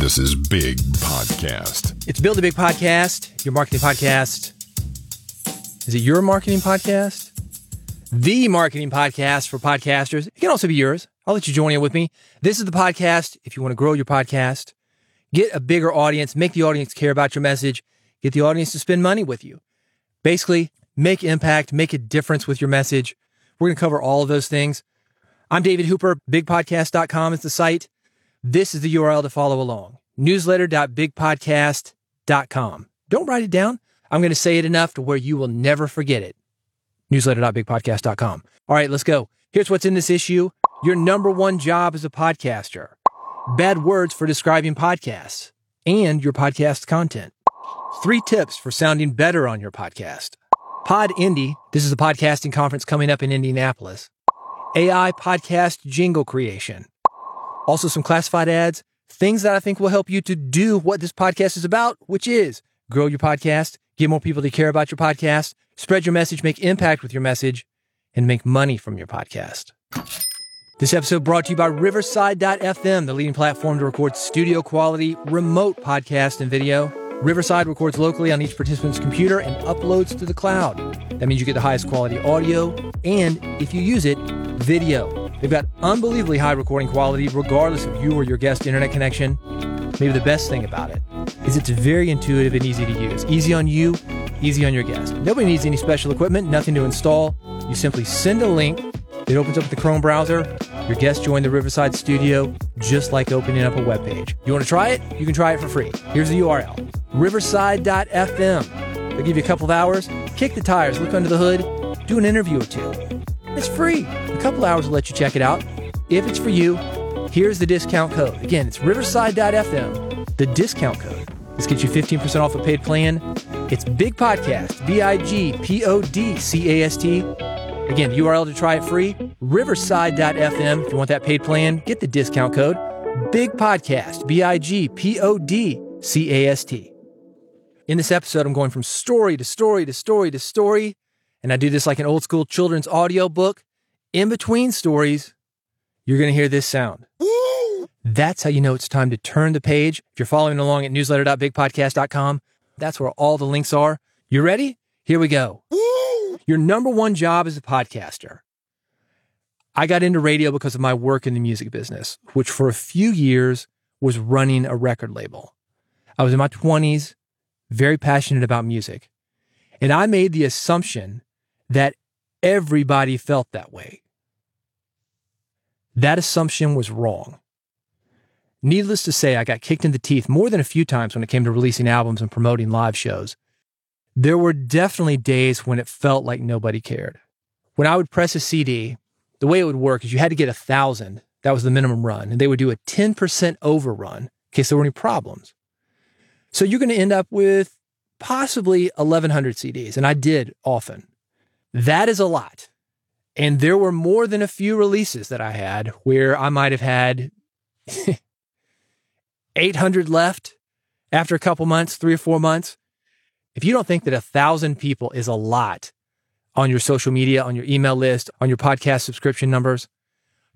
This is Big Podcast. It's Build a Big Podcast, your marketing podcast. Is it your marketing podcast? The marketing podcast for podcasters. It can also be yours. I'll let you join in with me. This is the podcast if you want to grow your podcast, get a bigger audience, make the audience care about your message, get the audience to spend money with you. Basically, make impact, make a difference with your message. We're going to cover all of those things. I'm David Hooper. Bigpodcast.com is the site. This is the URL to follow along. Newsletter.bigpodcast.com. Don't write it down. I'm going to say it enough to where you will never forget it. Newsletter.bigpodcast.com. All right, let's go. Here's what's in this issue. Your number one job as a podcaster. Bad words for describing podcasts and your podcast content. Three tips for sounding better on your podcast. Pod Indy. This is a podcasting conference coming up in Indianapolis. AI podcast jingle creation. Also some classified ads, things that I think will help you to do what this podcast is about, which is grow your podcast, get more people to care about your podcast, spread your message, make impact with your message, and make money from your podcast. This episode brought to you by Riverside.fm, the leading platform to record studio quality remote podcast and video. Riverside records locally on each participant's computer and uploads to the cloud. That means you get the highest quality audio and, if you use it, video. They've got unbelievably high recording quality, regardless of you or your guest internet connection. Maybe the best thing about it is it's very intuitive and easy to use. Easy on you, easy on your guest. Nobody needs any special equipment, nothing to install. You simply send a link, it opens up the Chrome browser. Your guests join the Riverside studio, just like opening up a web page. You want to try it? You can try it for free. Here's the URL riverside.fm. They'll give you a couple of hours, kick the tires, look under the hood, do an interview or two. It's free. A couple hours will let you check it out. If it's for you, here's the discount code. Again, it's riverside.fm. The discount code. This gets you 15% off a paid plan. It's Big Podcast, B I G P O D C A S T. Again, URL to try it free, riverside.fm. If you want that paid plan, get the discount code. Big Podcast, B I G P O D C A S T. In this episode, I'm going from story to story to story to story, and I do this like an old school children's audio book. In between stories, you're going to hear this sound. That's how you know it's time to turn the page. If you're following along at newsletter.bigpodcast.com, that's where all the links are. You ready? Here we go. Your number one job as a podcaster. I got into radio because of my work in the music business, which for a few years was running a record label. I was in my 20s, very passionate about music. And I made the assumption that everybody felt that way. That assumption was wrong. Needless to say, I got kicked in the teeth more than a few times when it came to releasing albums and promoting live shows. There were definitely days when it felt like nobody cared. When I would press a CD, the way it would work is you had to get a thousand. That was the minimum run. And they would do a 10% overrun in case there were any problems. So you're going to end up with possibly 1100 CDs. And I did often. That is a lot. And there were more than a few releases that I had where I might have had 800 left after a couple months, three or four months. If you don't think that a thousand people is a lot on your social media, on your email list, on your podcast subscription numbers,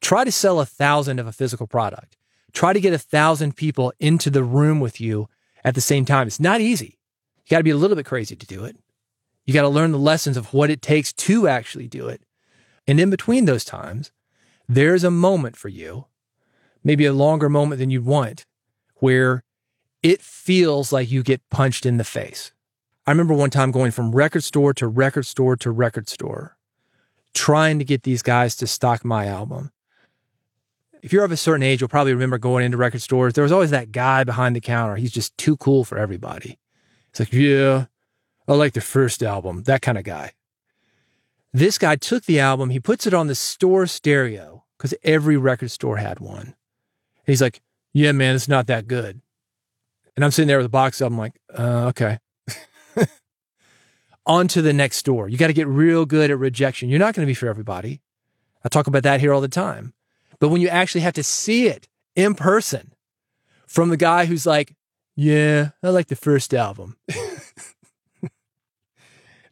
try to sell a thousand of a physical product. Try to get a thousand people into the room with you at the same time. It's not easy. You got to be a little bit crazy to do it. You got to learn the lessons of what it takes to actually do it. And in between those times, there's a moment for you, maybe a longer moment than you'd want, where it feels like you get punched in the face. I remember one time going from record store to record store to record store, trying to get these guys to stock my album. If you're of a certain age, you'll probably remember going into record stores. There was always that guy behind the counter. He's just too cool for everybody. It's like, yeah, I like the first album, that kind of guy. This guy took the album, he puts it on the store stereo because every record store had one. And he's like, yeah, man, it's not that good. And I'm sitting there with a box them, like, uh, okay. On to the next store. You got to get real good at rejection. You're not going to be for everybody. I talk about that here all the time. But when you actually have to see it in person from the guy who's like, yeah, I like the first album,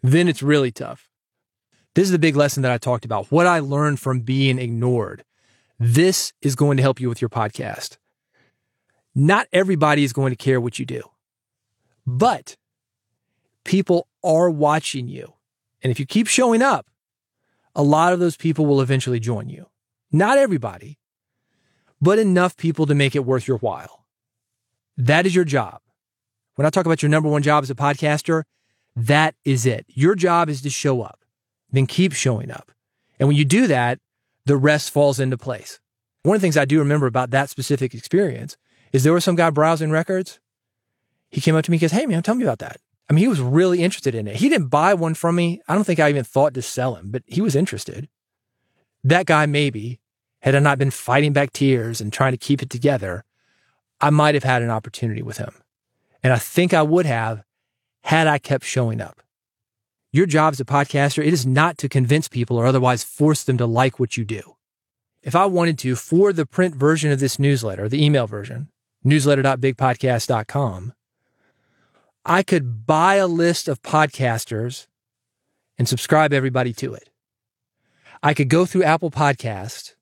then it's really tough. This is the big lesson that I talked about. What I learned from being ignored. This is going to help you with your podcast. Not everybody is going to care what you do, but people are watching you. And if you keep showing up, a lot of those people will eventually join you. Not everybody, but enough people to make it worth your while. That is your job. When I talk about your number one job as a podcaster, that is it. Your job is to show up, then keep showing up. And when you do that, the rest falls into place. One of the things I do remember about that specific experience is there was some guy browsing records. He came up to me and goes, Hey man, tell me about that. I mean, he was really interested in it. He didn't buy one from me. I don't think I even thought to sell him, but he was interested. That guy, maybe, had I not been fighting back tears and trying to keep it together, I might have had an opportunity with him. And I think I would have had I kept showing up. Your job as a podcaster, it is not to convince people or otherwise force them to like what you do. If I wanted to, for the print version of this newsletter, the email version, newsletter.bigpodcast.com, I could buy a list of podcasters and subscribe everybody to it. I could go through Apple Podcast,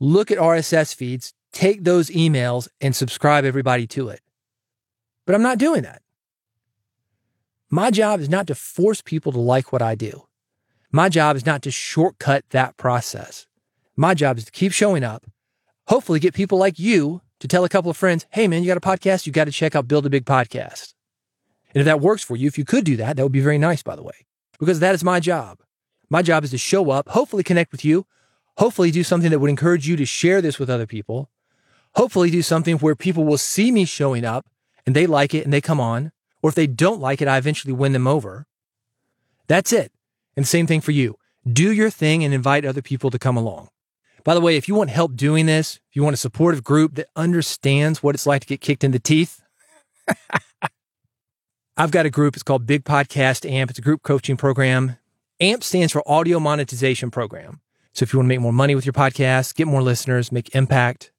look at RSS feeds, take those emails and subscribe everybody to it. But I'm not doing that. My job is not to force people to like what I do. My job is not to shortcut that process. My job is to keep showing up, hopefully get people like you to tell a couple of friends, hey man, you got a podcast? You got to check out Build a Big Podcast. And if that works for you, if you could do that, that would be very nice, by the way, because that is my job. My job is to show up, hopefully connect with you, hopefully do something that would encourage you to share this with other people, hopefully do something where people will see me showing up and they like it and they come on. Or if they don't like it, I eventually win them over. That's it. And same thing for you. Do your thing and invite other people to come along. By the way, if you want help doing this, if you want a supportive group that understands what it's like to get kicked in the teeth, I've got a group. It's called Big Podcast AMP. It's a group coaching program. AMP stands for Audio Monetization Program. So if you want to make more money with your podcast, get more listeners, make impact,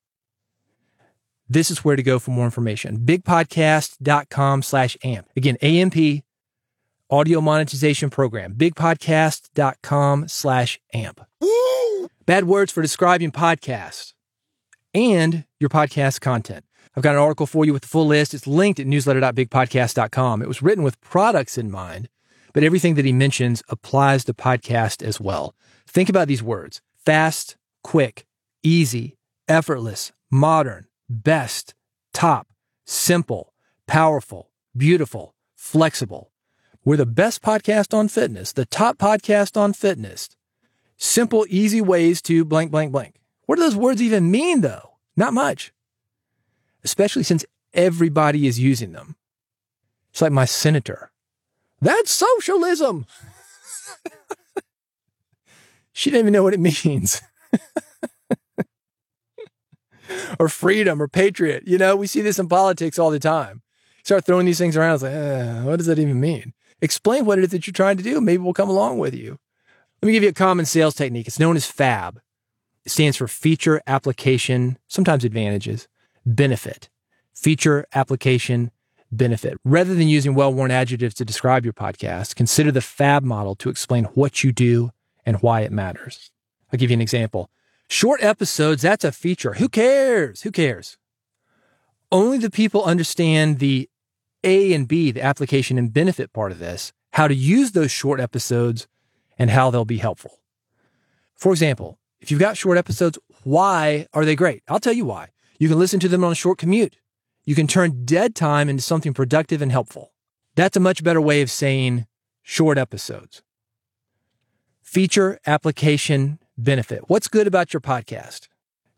this is where to go for more information. Bigpodcast.com slash AMP. Again, AMP, Audio Monetization Program. Bigpodcast.com slash AMP. Bad words for describing podcasts and your podcast content. I've got an article for you with the full list. It's linked at newsletter.bigpodcast.com. It was written with products in mind, but everything that he mentions applies to podcast as well. Think about these words fast, quick, easy, effortless, modern, best, top, simple, powerful, beautiful, flexible. We're the best podcast on fitness, the top podcast on fitness. Simple, easy ways to blank, blank, blank. What do those words even mean, though? Not much especially since everybody is using them. It's like my senator. That's socialism. she didn't even know what it means. Or freedom or patriot. You know, we see this in politics all the time. Start throwing these things around. It's like, eh, what does that even mean? Explain what it is that you're trying to do. Maybe we'll come along with you. Let me give you a common sales technique. It's known as FAB. It stands for feature, application, sometimes advantages benefit, feature, application, benefit. Rather than using well worn adjectives to describe your podcast, consider the FAB model to explain what you do and why it matters. I'll give you an example. Short episodes, that's a feature. Who cares? Who cares? Only the people understand the A and B, the application and benefit part of this, how to use those short episodes and how they'll be helpful. For example, if you've got short episodes, why are they great? I'll tell you why. You can listen to them on a short commute. You can turn dead time into something productive and helpful. That's a much better way of saying short episodes. Feature, application, benefit. What's good about your podcast?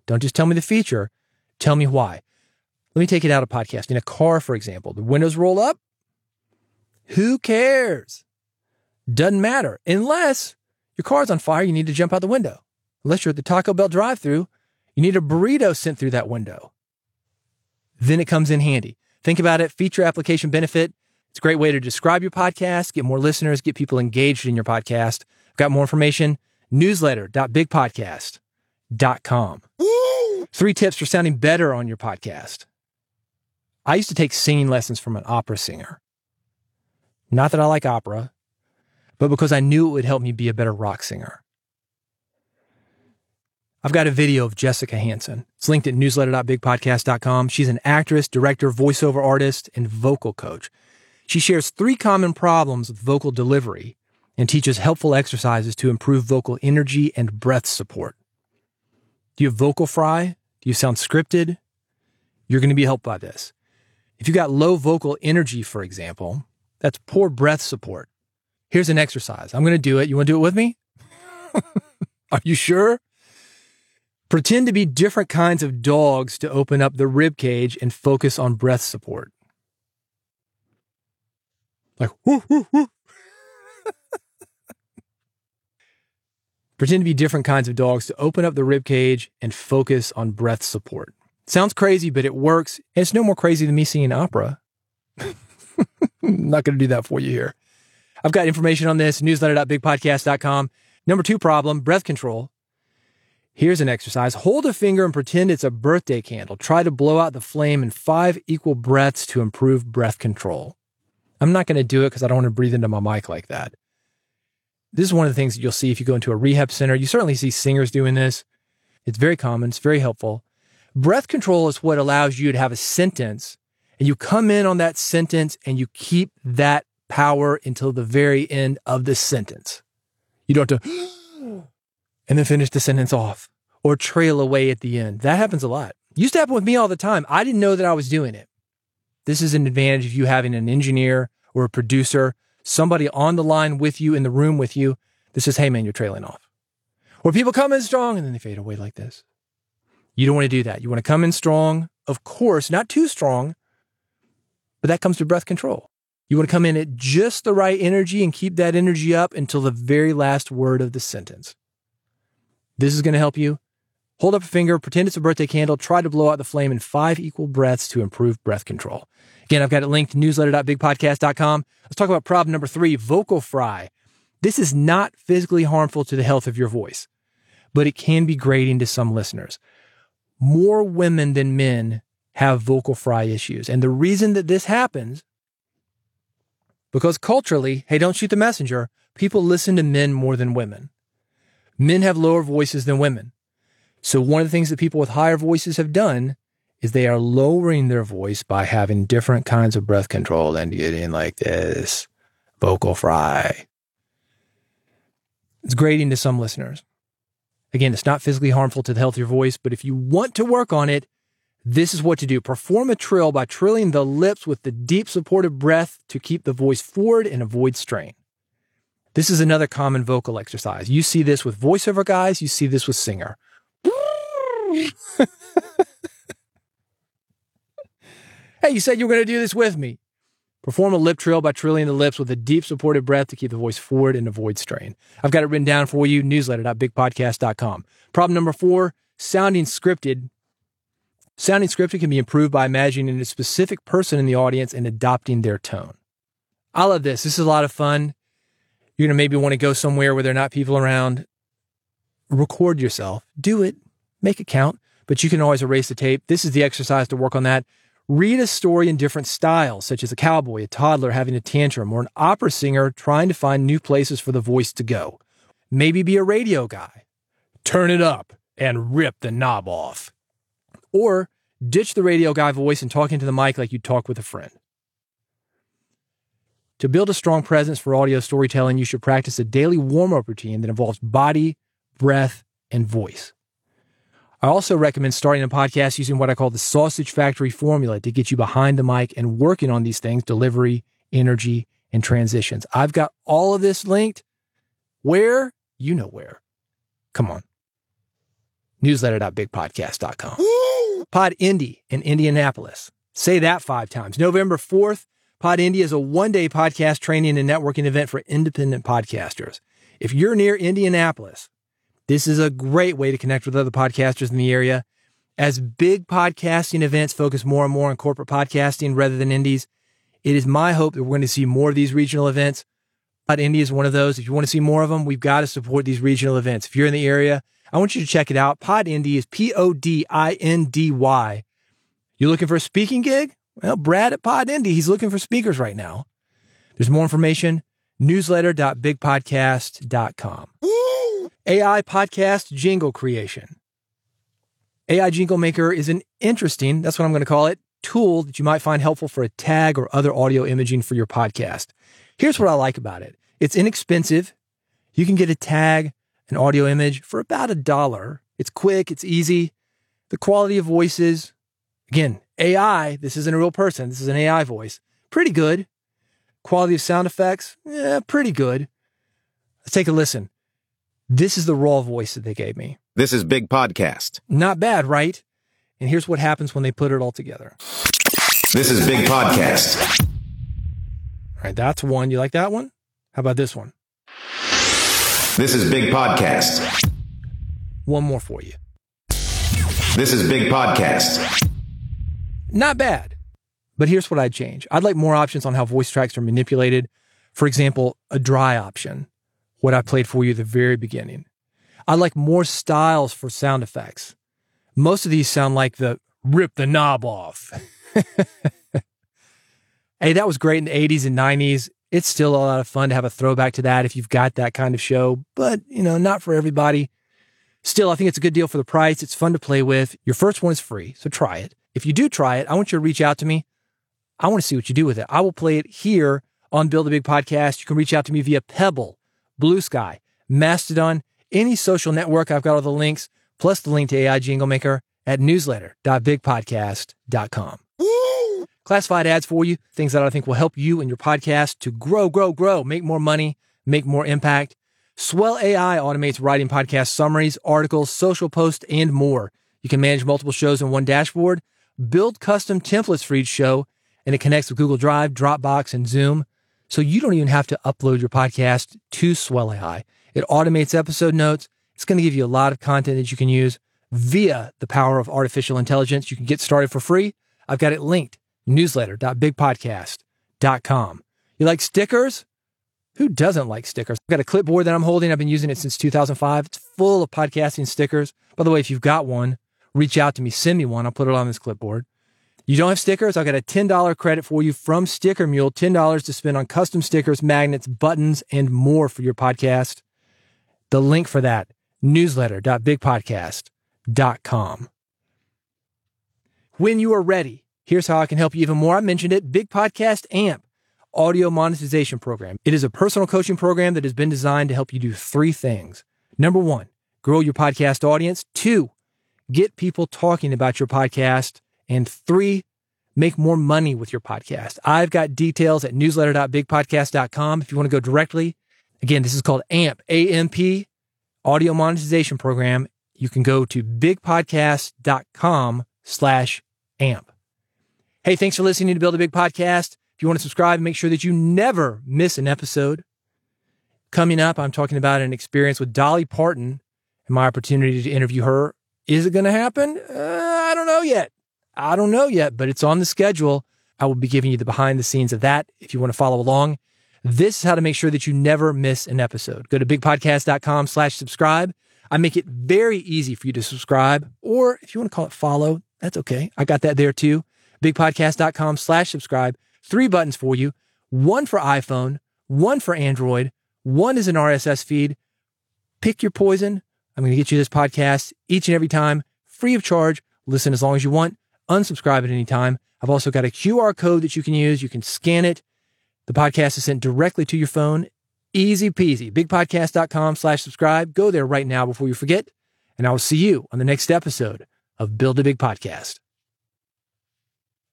Don't just tell me the feature, tell me why. Let me take it out of podcast. In a car, for example, the windows roll up. Who cares? Doesn't matter unless your car's on fire, you need to jump out the window. Unless you're at the Taco Bell drive through you need a burrito sent through that window. Then it comes in handy. Think about it feature application benefit. It's a great way to describe your podcast, get more listeners, get people engaged in your podcast. I've got more information newsletter.bigpodcast.com. Three tips for sounding better on your podcast. I used to take singing lessons from an opera singer. Not that I like opera, but because I knew it would help me be a better rock singer. I've got a video of Jessica Hansen. It's linked at newsletter.bigpodcast.com. She's an actress, director, voiceover artist, and vocal coach. She shares three common problems with vocal delivery and teaches helpful exercises to improve vocal energy and breath support. Do you have vocal fry? Do you sound scripted? You're going to be helped by this. If you got low vocal energy, for example, that's poor breath support. Here's an exercise. I'm going to do it. You want to do it with me? Are you sure? Pretend to be different kinds of dogs to open up the rib cage and focus on breath support. Like, whoo, whoo, whoo. Pretend to be different kinds of dogs to open up the rib cage and focus on breath support. Sounds crazy, but it works. And it's no more crazy than me singing opera. I'm not going to do that for you here. I've got information on this, newsletter.bigpodcast.com. Number two problem, breath control. Here's an exercise. Hold a finger and pretend it's a birthday candle. Try to blow out the flame in five equal breaths to improve breath control. I'm not going to do it because I don't want to breathe into my mic like that. This is one of the things that you'll see if you go into a rehab center. You certainly see singers doing this. It's very common. It's very helpful. Breath control is what allows you to have a sentence and you come in on that sentence and you keep that power until the very end of the sentence. You don't have to and then finish the sentence off or trail away at the end. That happens a lot. Used to happen with me all the time. I didn't know that I was doing it. This is an advantage of you having an engineer or a producer, somebody on the line with you in the room with you that says, Hey man, you're trailing off. Or people come in strong and then they fade away like this. You don't want to do that. You want to come in strong, of course, not too strong, but that comes to breath control. You want to come in at just the right energy and keep that energy up until the very last word of the sentence. This is going to help you. Hold up a finger, pretend it's a birthday candle, try to blow out the flame in five equal breaths to improve breath control. Again, I've got it linked newsletter.bigpodcast.com. Let's talk about problem number three, vocal fry. This is not physically harmful to the health of your voice, but it can be grating to some listeners. More women than men have vocal fry issues. And the reason that this happens, because culturally, hey, don't shoot the messenger, people listen to men more than women. Men have lower voices than women. So one of the things that people with higher voices have done is they are lowering their voice by having different kinds of breath control and getting like this vocal fry. It's grating to some listeners. Again, it's not physically harmful to the health of your voice, but if you want to work on it, this is what to do. Perform a trill by trilling the lips with the deep supportive breath to keep the voice forward and avoid strain. This is another common vocal exercise. You see this with voiceover guys, you see this with singer. hey, you said you were going to do this with me. Perform a lip trill by trilling the lips with a deep supportive breath to keep the voice forward and avoid strain. I've got it written down for you, newsletter.bigpodcast.com. Problem number four, sounding scripted. Sounding scripted can be improved by imagining a specific person in the audience and adopting their tone. I love this. This is a lot of fun. You're going to maybe want to go somewhere where there are not people around. Record yourself. Do it. Make it count. But you can always erase the tape. This is the exercise to work on that. Read a story in different styles, such as a cowboy, a toddler having a tantrum, or an opera singer trying to find new places for the voice to go. Maybe be a radio guy. Turn it up and rip the knob off. Or ditch the radio guy voice and talk into the mic like you talk with a friend. To build a strong presence for audio storytelling, you should practice a daily warm up routine that involves body, breath, and voice. I also recommend starting a podcast using what I call the sausage factory formula to get you behind the mic and working on these things delivery, energy, and transitions. I've got all of this linked. Where? You know where. Come on. Newsletter.bigpodcast.com. Pod Indy in Indianapolis. Say that five times. November 4th, Pod Indy is a one day podcast training and networking event for independent podcasters. If you're near Indianapolis, this is a great way to connect with other podcasters in the area. As big podcasting events focus more and more on corporate podcasting rather than indies, it is my hope that we're going to see more of these regional events. Pod Indy is one of those. If you want to see more of them, we've got to support these regional events. If you're in the area, I want you to check it out. Pod Indy is P O D I N D Y. You're looking for a speaking gig? Well, Brad at Pod Indy, he's looking for speakers right now. There's more information, newsletter.bigpodcast.com. AI podcast jingle creation. AI Jingle Maker is an interesting, that's what I'm going to call it, tool that you might find helpful for a tag or other audio imaging for your podcast. Here's what I like about it. It's inexpensive. You can get a tag, an audio image for about a dollar. It's quick. It's easy. The quality of voices, again, AI, this isn't a real person. This is an AI voice. Pretty good. Quality of sound effects, yeah, pretty good. Let's take a listen. This is the raw voice that they gave me. This is Big Podcast. Not bad, right? And here's what happens when they put it all together. This is Big Podcast. All right, that's one. You like that one? How about this one? This is Big Podcast. One more for you. This is Big Podcast. Not bad. But here's what I'd change. I'd like more options on how voice tracks are manipulated. For example, a dry option, what I played for you at the very beginning. I'd like more styles for sound effects. Most of these sound like the rip the knob off. hey, that was great in the 80s and 90s. It's still a lot of fun to have a throwback to that if you've got that kind of show, but you know, not for everybody. Still, I think it's a good deal for the price. It's fun to play with. Your first one is free, so try it. If you do try it, I want you to reach out to me. I want to see what you do with it. I will play it here on Build a Big Podcast. You can reach out to me via Pebble, Blue Sky, Mastodon, any social network. I've got all the links, plus the link to AI Jingle Maker at newsletter.bigpodcast.com. Classified ads for you, things that I think will help you and your podcast to grow, grow, grow, make more money, make more impact. Swell AI automates writing podcast summaries, articles, social posts, and more. You can manage multiple shows in one dashboard, build custom templates for each show, and it connects with Google Drive, Dropbox, and Zoom. So you don't even have to upload your podcast to Swell AI. It automates episode notes. It's going to give you a lot of content that you can use via the power of artificial intelligence. You can get started for free. I've got it linked newsletter.bigpodcast.com. You like stickers? Who doesn't like stickers? I've got a clipboard that I'm holding. I've been using it since 2005. It's full of podcasting stickers. By the way, if you've got one, reach out to me, send me one. I'll put it on this clipboard. You don't have stickers? I've got a $10 credit for you from Sticker Mule, $10 to spend on custom stickers, magnets, buttons, and more for your podcast. The link for that, newsletter.bigpodcast.com. When you are ready, here's how I can help you even more. I mentioned it, Big Podcast AMP, audio monetization program. It is a personal coaching program that has been designed to help you do three things. Number one, grow your podcast audience. Two, get people talking about your podcast. And three, make more money with your podcast. I've got details at newsletter.bigpodcast.com if you want to go directly. Again, this is called AMP, AMP, audio monetization program. You can go to bigpodcast.com slash AMP. Hey, thanks for listening to Build a Big Podcast. If you want to subscribe, make sure that you never miss an episode. Coming up, I'm talking about an experience with Dolly Parton and my opportunity to interview her. Is it going to happen? Uh, I don't know yet. I don't know yet, but it's on the schedule. I will be giving you the behind the scenes of that if you want to follow along. This is how to make sure that you never miss an episode. Go to bigpodcast.com slash subscribe. I make it very easy for you to subscribe, or if you want to call it follow, that's okay. I got that there too. Bigpodcast.com slash subscribe. Three buttons for you. One for iPhone, one for Android, one is an RSS feed. Pick your poison. I'm going to get you this podcast each and every time, free of charge. Listen as long as you want unsubscribe at any time. I've also got a QR code that you can use. You can scan it. The podcast is sent directly to your phone. Easy peasy. Bigpodcast.com slash subscribe. Go there right now before you forget. And I will see you on the next episode of Build a Big Podcast.